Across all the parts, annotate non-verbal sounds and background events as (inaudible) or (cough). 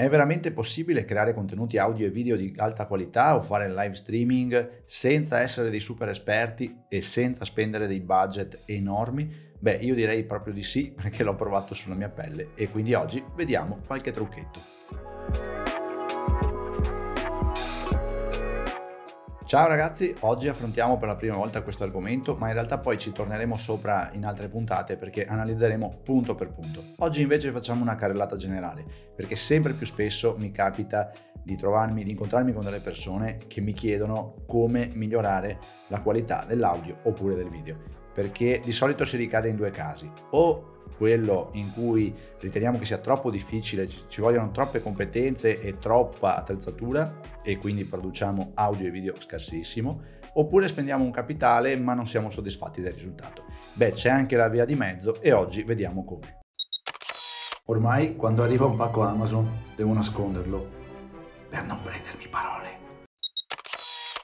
È veramente possibile creare contenuti audio e video di alta qualità o fare live streaming senza essere dei super esperti e senza spendere dei budget enormi? Beh, io direi proprio di sì (laughs) perché l'ho provato sulla mia pelle e quindi oggi vediamo qualche trucchetto. Ciao ragazzi, oggi affrontiamo per la prima volta questo argomento, ma in realtà poi ci torneremo sopra in altre puntate perché analizzeremo punto per punto. Oggi invece facciamo una carrellata generale, perché sempre più spesso mi capita di trovarmi, di incontrarmi con delle persone che mi chiedono come migliorare la qualità dell'audio oppure del video, perché di solito si ricade in due casi, o quello in cui riteniamo che sia troppo difficile, ci vogliono troppe competenze e troppa attrezzatura e quindi produciamo audio e video scarsissimo, oppure spendiamo un capitale ma non siamo soddisfatti del risultato. Beh, c'è anche la via di mezzo e oggi vediamo come. Ormai quando arriva un pacco Amazon devo nasconderlo per non prendermi parole.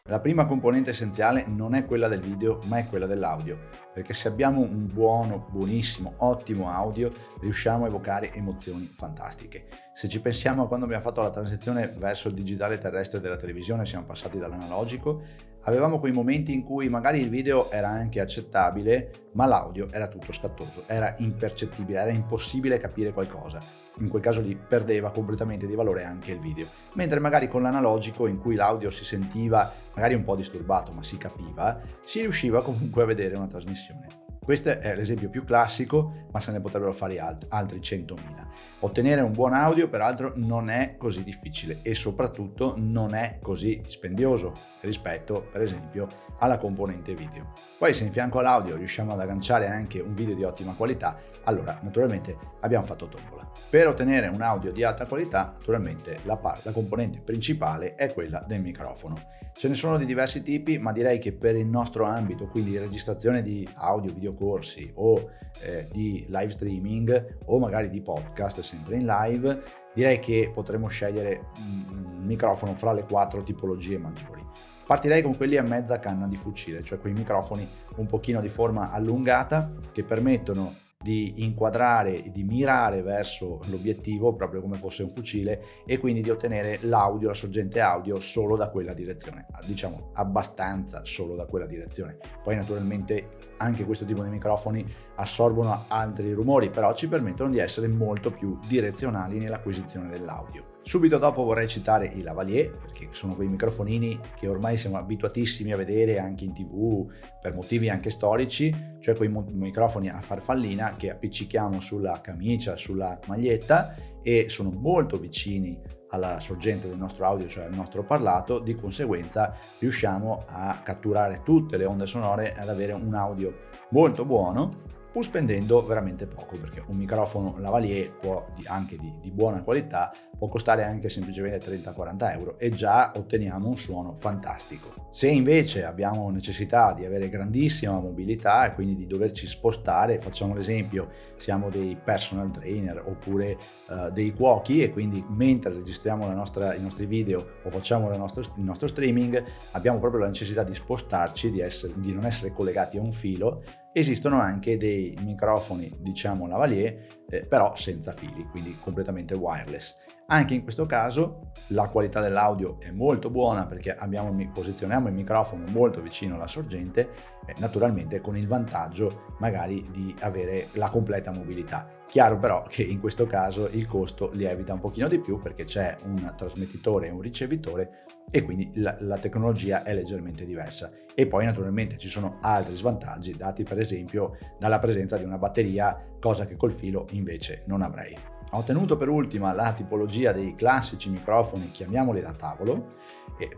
La prima componente essenziale non è quella del video, ma è quella dell'audio, perché se abbiamo un buono, buonissimo, ottimo audio, riusciamo a evocare emozioni fantastiche. Se ci pensiamo a quando abbiamo fatto la transizione verso il digitale terrestre della televisione, siamo passati dall'analogico, avevamo quei momenti in cui magari il video era anche accettabile, ma l'audio era tutto scattoso, era impercettibile, era impossibile capire qualcosa in quel caso lì perdeva completamente di valore anche il video. Mentre magari con l'analogico, in cui l'audio si sentiva magari un po' disturbato, ma si capiva, si riusciva comunque a vedere una trasmissione. şimdi. Questo è l'esempio più classico, ma se ne potrebbero fare alt- altri 100.000. Ottenere un buon audio, peraltro, non è così difficile e soprattutto non è così dispendioso rispetto, per esempio, alla componente video. Poi se in fianco all'audio riusciamo ad agganciare anche un video di ottima qualità, allora naturalmente abbiamo fatto tombola. Per ottenere un audio di alta qualità, naturalmente la, par- la componente principale è quella del microfono. Ce ne sono di diversi tipi, ma direi che per il nostro ambito, quindi registrazione di audio, videocorsi o eh, di live streaming o magari di podcast sempre in live, direi che potremmo scegliere un microfono fra le quattro tipologie maggiori. Partirei con quelli a mezza canna di fucile, cioè quei microfoni un pochino di forma allungata che permettono di inquadrare e di mirare verso l'obiettivo proprio come fosse un fucile e quindi di ottenere l'audio, la sorgente audio solo da quella direzione, diciamo abbastanza solo da quella direzione. Poi naturalmente anche questo tipo di microfoni assorbono altri rumori, però ci permettono di essere molto più direzionali nell'acquisizione dell'audio. Subito dopo vorrei citare i lavalier, perché sono quei microfonini che ormai siamo abituatissimi a vedere anche in tv per motivi anche storici, cioè quei microfoni a farfallina che appiccichiamo sulla camicia, sulla maglietta e sono molto vicini alla sorgente del nostro audio, cioè al nostro parlato, di conseguenza riusciamo a catturare tutte le onde sonore ad avere un audio molto buono pur spendendo veramente poco perché un microfono lavalier può, anche di, di buona qualità può costare anche semplicemente 30-40 euro e già otteniamo un suono fantastico. Se invece abbiamo necessità di avere grandissima mobilità e quindi di doverci spostare, facciamo l'esempio, siamo dei personal trainer oppure uh, dei cuochi e quindi mentre registriamo nostra, i nostri video o facciamo nostro, il nostro streaming abbiamo proprio la necessità di spostarci, di, essere, di non essere collegati a un filo Esistono anche dei microfoni, diciamo lavalier, eh, però senza fili, quindi completamente wireless. Anche in questo caso la qualità dell'audio è molto buona perché abbiamo, posizioniamo il microfono molto vicino alla sorgente, eh, naturalmente con il vantaggio magari di avere la completa mobilità. Chiaro però che in questo caso il costo lievita un pochino di più perché c'è un trasmettitore e un ricevitore e quindi la, la, tecnologia è leggermente diversa. E poi naturalmente ci sono altri svantaggi dati per esempio dalla presenza di una batteria, cosa che col filo invece non avrei. Ho ottenuto per ultima la tipologia dei classici microfoni, chiamiamoli da tavolo,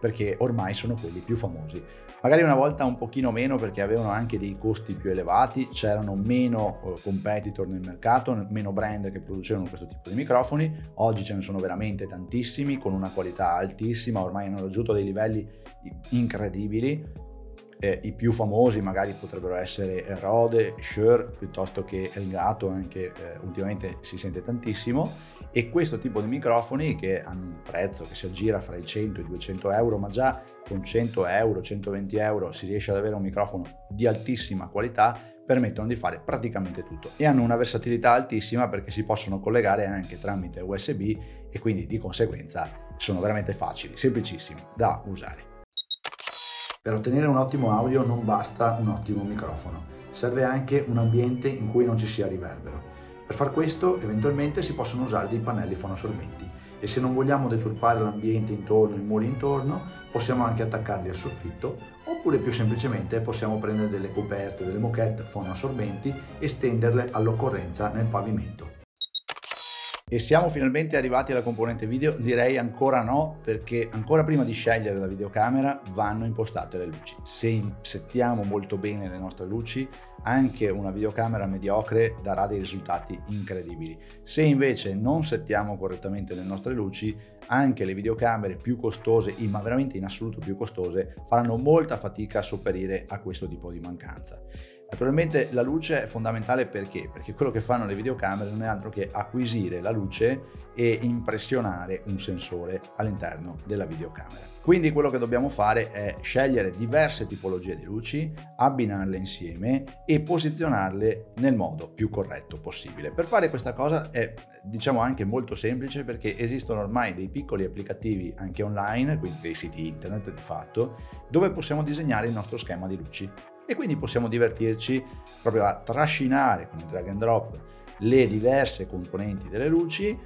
perché ormai sono quelli più famosi. Magari una volta un pochino meno perché avevano anche dei costi più elevati, c'erano meno eh, competitor nel mercato, meno brand che producevano questo tipo di microfoni. Oggi ce ne sono veramente tantissimi con una qualità altissima, ormai hanno raggiunto dei livelli incredibili. Eh, I più famosi magari potrebbero essere Rode, Shure piuttosto che Elgato, anche eh, ultimamente si sente tantissimo. E questo tipo di microfoni che hanno un prezzo che si aggira fra i 100 e i 200 euro, ma già con 100 euro, 120 euro si riesce ad avere un microfono di altissima qualità permettono di fare praticamente tutto e hanno una versatilità altissima perché si possono collegare anche tramite USB e quindi di conseguenza sono veramente facili, semplicissimi da usare. Per ottenere un ottimo audio non basta un ottimo microfono, serve anche un ambiente in cui non ci sia riverbero. Per far questo eventualmente si possono usare dei pannelli fonosorbenti e se non vogliamo deturpare l'ambiente intorno, i muri intorno, possiamo anche attaccarli al soffitto oppure più semplicemente possiamo prendere delle coperte, delle moquette fonoassorbenti e stenderle all'occorrenza nel pavimento. E siamo finalmente arrivati alla componente video? Direi ancora no, perché ancora prima di scegliere la videocamera vanno impostate le luci. Se settiamo molto bene le nostre luci, anche una videocamera mediocre darà dei risultati incredibili. Se invece non settiamo correttamente le nostre luci, anche le videocamere più costose, ma veramente in assoluto più costose, faranno molta fatica a sopperire a questo tipo di mancanza. Naturalmente la luce è fondamentale perché? Perché quello che fanno le videocamere non è altro che acquisire la luce e impressionare un sensore all'interno della videocamera. Quindi quello che dobbiamo fare è scegliere diverse tipologie di luci, abbinarle insieme e posizionarle nel modo più corretto possibile. Per fare questa cosa è diciamo anche molto semplice perché esistono ormai dei piccoli applicativi anche online, quindi dei siti internet di fatto, dove possiamo disegnare il nostro schema di luci e quindi possiamo divertirci proprio a trascinare con il drag and drop le diverse componenti delle luci,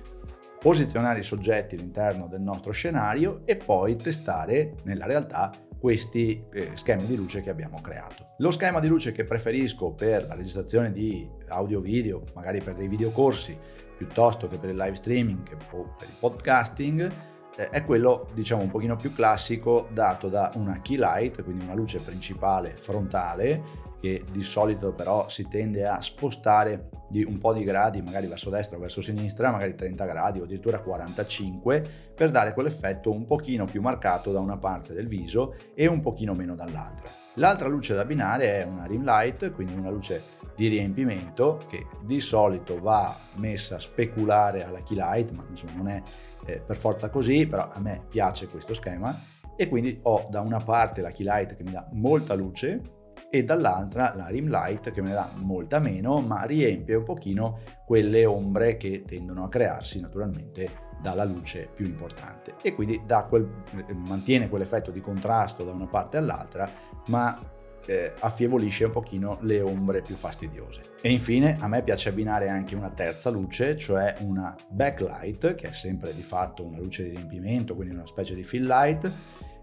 posizionare i soggetti all'interno del nostro scenario e poi testare nella realtà questi eh, schemi di luce che abbiamo creato. Lo schema di luce che preferisco per la registrazione di audio video, magari per dei videocorsi, piuttosto che per il live streaming o per il podcasting, eh, è quello diciamo un pochino più classico dato da una key light, quindi una luce principale frontale che di solito però si tende a spostare di un po' di gradi, magari verso destra o verso sinistra, magari 30 gradi o addirittura 45, per dare quell'effetto un pochino più marcato da una parte del viso e un pochino meno dall'altra. L'altra luce da abbinare è una rim light, quindi una luce di riempimento che di solito va messa speculare alla key light, ma insomma non è eh, per forza così, però a me piace questo schema e quindi ho da una parte la key light che mi dà molta luce e dall'altra la rim light che me ne dà molta meno ma riempie un pochino quelle ombre che tendono a crearsi naturalmente dalla luce più importante e quindi quel, mantiene quell'effetto di contrasto da una parte all'altra ma eh, affievolisce un pochino le ombre più fastidiose. E infine a me piace abbinare anche una terza luce, cioè una backlight, che è sempre di fatto una luce di riempimento, quindi una specie di fill light,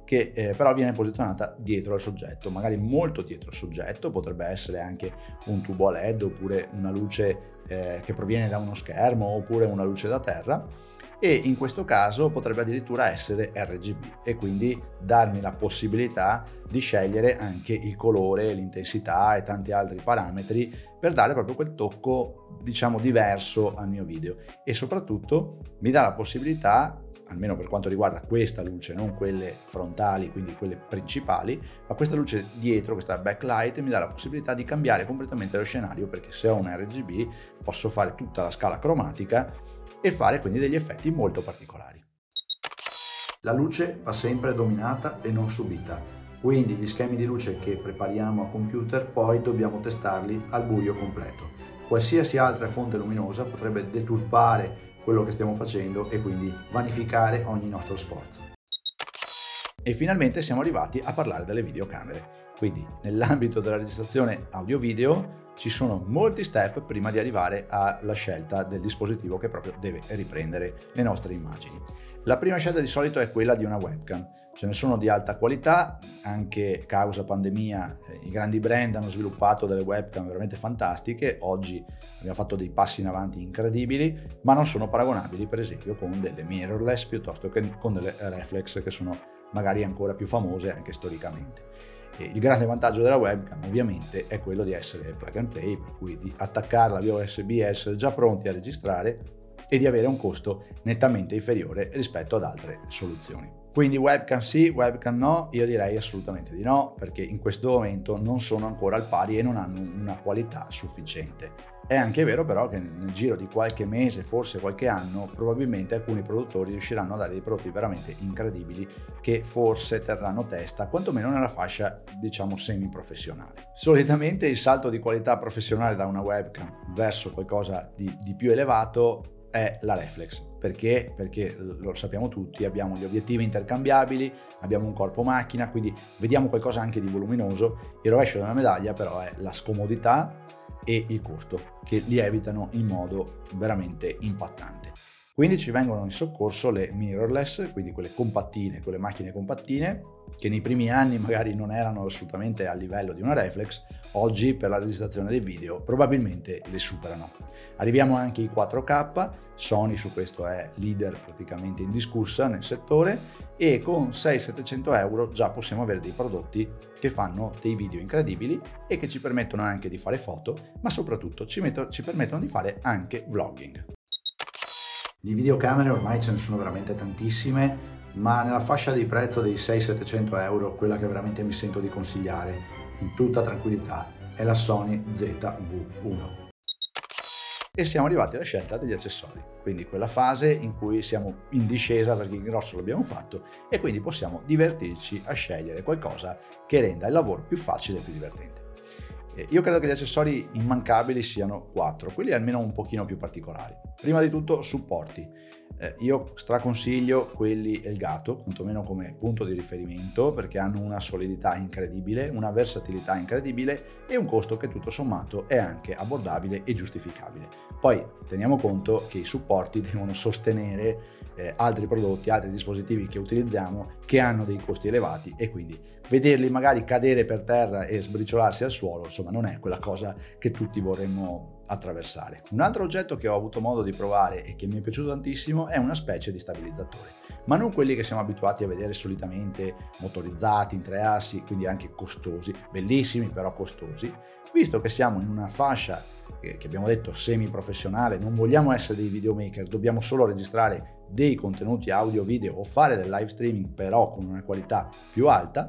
che eh, però viene posizionata dietro al soggetto, magari molto dietro al soggetto, potrebbe essere anche un tubo a LED oppure una luce eh, che proviene da uno schermo oppure una luce da terra e in questo caso potrebbe addirittura essere RGB e quindi darmi la possibilità di scegliere anche il colore, l'intensità e tanti altri parametri per dare proprio quel tocco diciamo diverso al mio video e soprattutto mi dà la possibilità almeno per quanto riguarda questa luce, non quelle frontali, quindi quelle principali, ma questa luce dietro, questa backlight, mi dà la possibilità di cambiare completamente lo scenario perché se ho un RGB posso fare tutta la scala cromatica e fare quindi degli effetti molto particolari. La luce va sempre dominata e non subita, quindi gli schemi di luce che prepariamo a computer poi dobbiamo testarli al buio completo. Qualsiasi altra fonte luminosa potrebbe deturpare quello che stiamo facendo e quindi vanificare ogni nostro sforzo. E finalmente siamo arrivati a parlare delle videocamere. Quindi nell'ambito della registrazione audio-video ci sono molti step prima di arrivare alla scelta del dispositivo che proprio deve riprendere le nostre immagini. La prima scelta di solito è quella di una webcam. Ce ne sono di alta qualità, anche causa pandemia eh, i grandi brand hanno sviluppato delle webcam veramente fantastiche, oggi abbiamo fatto dei passi in avanti incredibili, ma non sono paragonabili per esempio con delle mirrorless piuttosto che con delle reflex che sono magari ancora più famose anche storicamente. Il grande vantaggio della webcam ovviamente è quello di essere plug and play, per cui di attaccarla via USB e essere già pronti a registrare e di avere un costo nettamente inferiore rispetto ad altre soluzioni. Quindi webcam sì, webcam no, io direi assolutamente di no, perché in questo momento non sono ancora al pari e non hanno una qualità sufficiente. È anche vero però che nel giro di qualche mese, forse qualche anno, probabilmente alcuni produttori riusciranno a dare dei prodotti veramente incredibili che forse terranno testa, quantomeno nella fascia diciamo semi-professionale. Solitamente il salto di qualità professionale da una webcam verso qualcosa di, di più elevato è la reflex. Perché? Perché lo sappiamo tutti, abbiamo gli obiettivi intercambiabili, abbiamo un corpo macchina, quindi vediamo qualcosa anche di voluminoso. Il rovescio della medaglia però è la scomodità e il costo che li evitano in modo veramente impattante. Quindi ci vengono in soccorso le mirrorless, quindi quelle compattine, quelle macchine compattine, che nei primi anni magari non erano assolutamente a livello di una reflex, oggi per la registrazione dei video probabilmente le superano. Arriviamo anche ai 4K, Sony su questo è leader praticamente indiscussa nel settore e con 600-700 euro già possiamo avere dei prodotti che fanno dei video incredibili e che ci permettono anche di fare foto, ma soprattutto ci, metto, ci permettono di fare anche vlogging. Di videocamere ormai ce ne sono veramente tantissime, ma nella fascia di prezzo dei 600-700 euro quella che veramente mi sento di consigliare in tutta tranquillità è la Sony ZV-1 e siamo arrivati alla scelta degli accessori, quindi quella fase in cui siamo in discesa perché il grosso l'abbiamo fatto e quindi possiamo divertirci a scegliere qualcosa che renda il lavoro più facile e più divertente. Io credo che gli accessori immancabili siano quattro, quelli almeno un pochino più particolari. Prima di tutto supporti. Eh, io straconsiglio quelli Elgato, quantomeno come punto di riferimento, perché hanno una solidità incredibile, una versatilità incredibile e un costo che tutto sommato è anche abbordabile e giustificabile. Poi teniamo conto che i supporti (laughs) devono sostenere eh, altri prodotti, altri dispositivi che utilizziamo che hanno dei costi elevati e quindi vederli magari cadere per terra e sbriciolarsi al suolo, insomma, non è quella cosa che tutti vorremmo attraversare. Un altro oggetto che ho avuto modo di provare e che mi è piaciuto tantissimo è una specie di stabilizzatore, ma non quelli che siamo abituati a vedere solitamente motorizzati in tre assi, quindi anche costosi, bellissimi però costosi, visto che siamo in una fascia che abbiamo detto semi professionale, non vogliamo essere dei videomaker, dobbiamo solo registrare dei contenuti audio video o fare del live streaming però con una qualità più alta,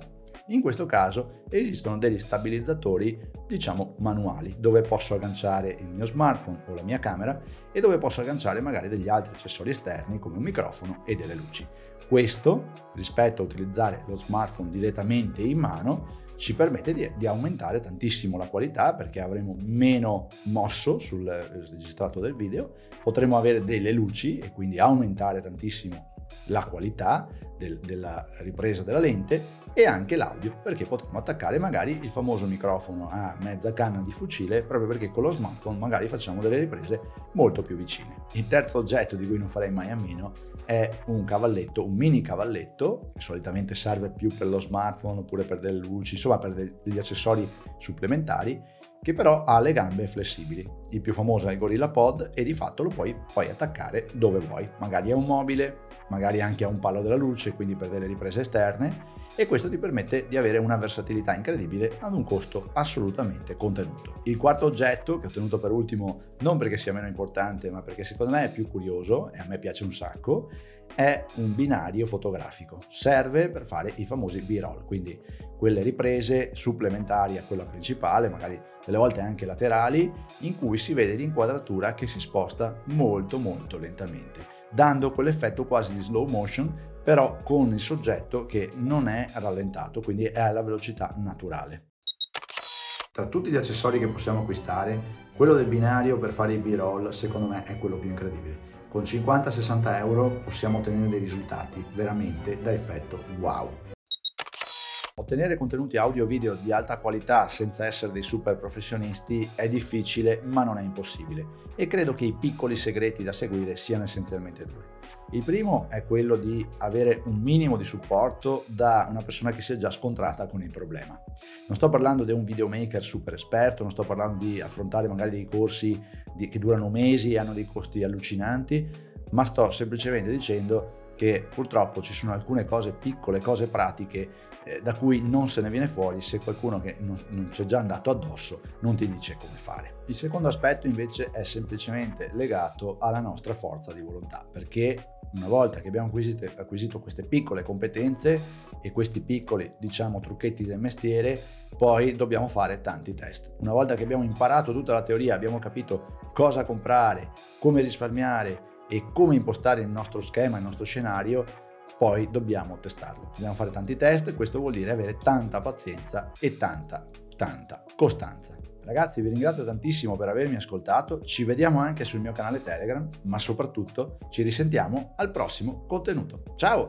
in questo caso esistono degli stabilizzatori, diciamo manuali, dove posso agganciare il mio smartphone o la mia camera e dove posso agganciare magari degli altri accessori esterni come un microfono e delle luci. Questo, rispetto a utilizzare lo smartphone direttamente in mano, ci permette di, di, aumentare tantissimo la qualità perché avremo meno mosso sul registrato del video, potremo avere delle luci e quindi aumentare tantissimo la qualità del, della ripresa della lente e anche l'audio perché potremo attaccare magari il famoso microfono a mezza canna di fucile proprio perché con lo smartphone magari facciamo delle riprese molto più vicine. Il terzo oggetto di cui non farei mai a meno è un cavalletto, un mini cavalletto che solitamente serve più per lo smartphone oppure per delle luci, insomma per degli accessori supplementari che però ha le gambe flessibili. Il più famoso è il Gorilla Pod e di fatto lo puoi poi attaccare dove vuoi, magari a un mobile, magari anche a un palo della luce, quindi per delle riprese esterne e questo ti permette di avere una versatilità incredibile ad un costo assolutamente contenuto. Il quarto oggetto che ho tenuto per ultimo non perché sia meno importante ma perché secondo me è più curioso e a me piace un sacco è un binario fotografico. Serve per fare i famosi B-roll, quindi quelle riprese supplementari a quella principale, magari delle volte anche laterali, in cui si vede l'inquadratura che si sposta molto molto lentamente, dando quell'effetto quasi di slow motion però con il soggetto che non è rallentato, quindi è alla velocità naturale. Tra tutti gli accessori che possiamo acquistare, quello del binario per fare i B-roll secondo me è quello più incredibile. Con 50-60 euro possiamo ottenere dei risultati veramente da effetto wow. Ottenere contenuti audio e video di alta qualità senza essere dei super professionisti è difficile ma non è impossibile e credo che i piccoli segreti da seguire siano essenzialmente due. Il primo è quello di avere un minimo di supporto da una persona che sia già scontrata con il problema. Non sto parlando di un videomaker super esperto, non sto parlando di affrontare magari dei corsi di, che durano mesi e hanno dei costi allucinanti, ma sto semplicemente dicendo che purtroppo ci sono alcune cose piccole, cose pratiche eh, da cui non se ne viene fuori se qualcuno che non, non c'è già andato addosso non ti dice come fare. Il secondo aspetto invece è semplicemente legato alla nostra forza di volontà, perché una volta che abbiamo acquisito, acquisito queste piccole competenze e questi piccoli, diciamo, trucchetti del mestiere, poi dobbiamo fare tanti test. Una volta che abbiamo imparato tutta la teoria, abbiamo capito cosa comprare, come risparmiare e come impostare il nostro schema, il nostro scenario, poi dobbiamo testarlo. Dobbiamo fare tanti test, questo vuol dire avere tanta pazienza e tanta, tanta costanza. Ragazzi, vi ringrazio tantissimo per avermi ascoltato, ci vediamo anche sul mio canale Telegram, ma soprattutto ci risentiamo al prossimo contenuto. Ciao!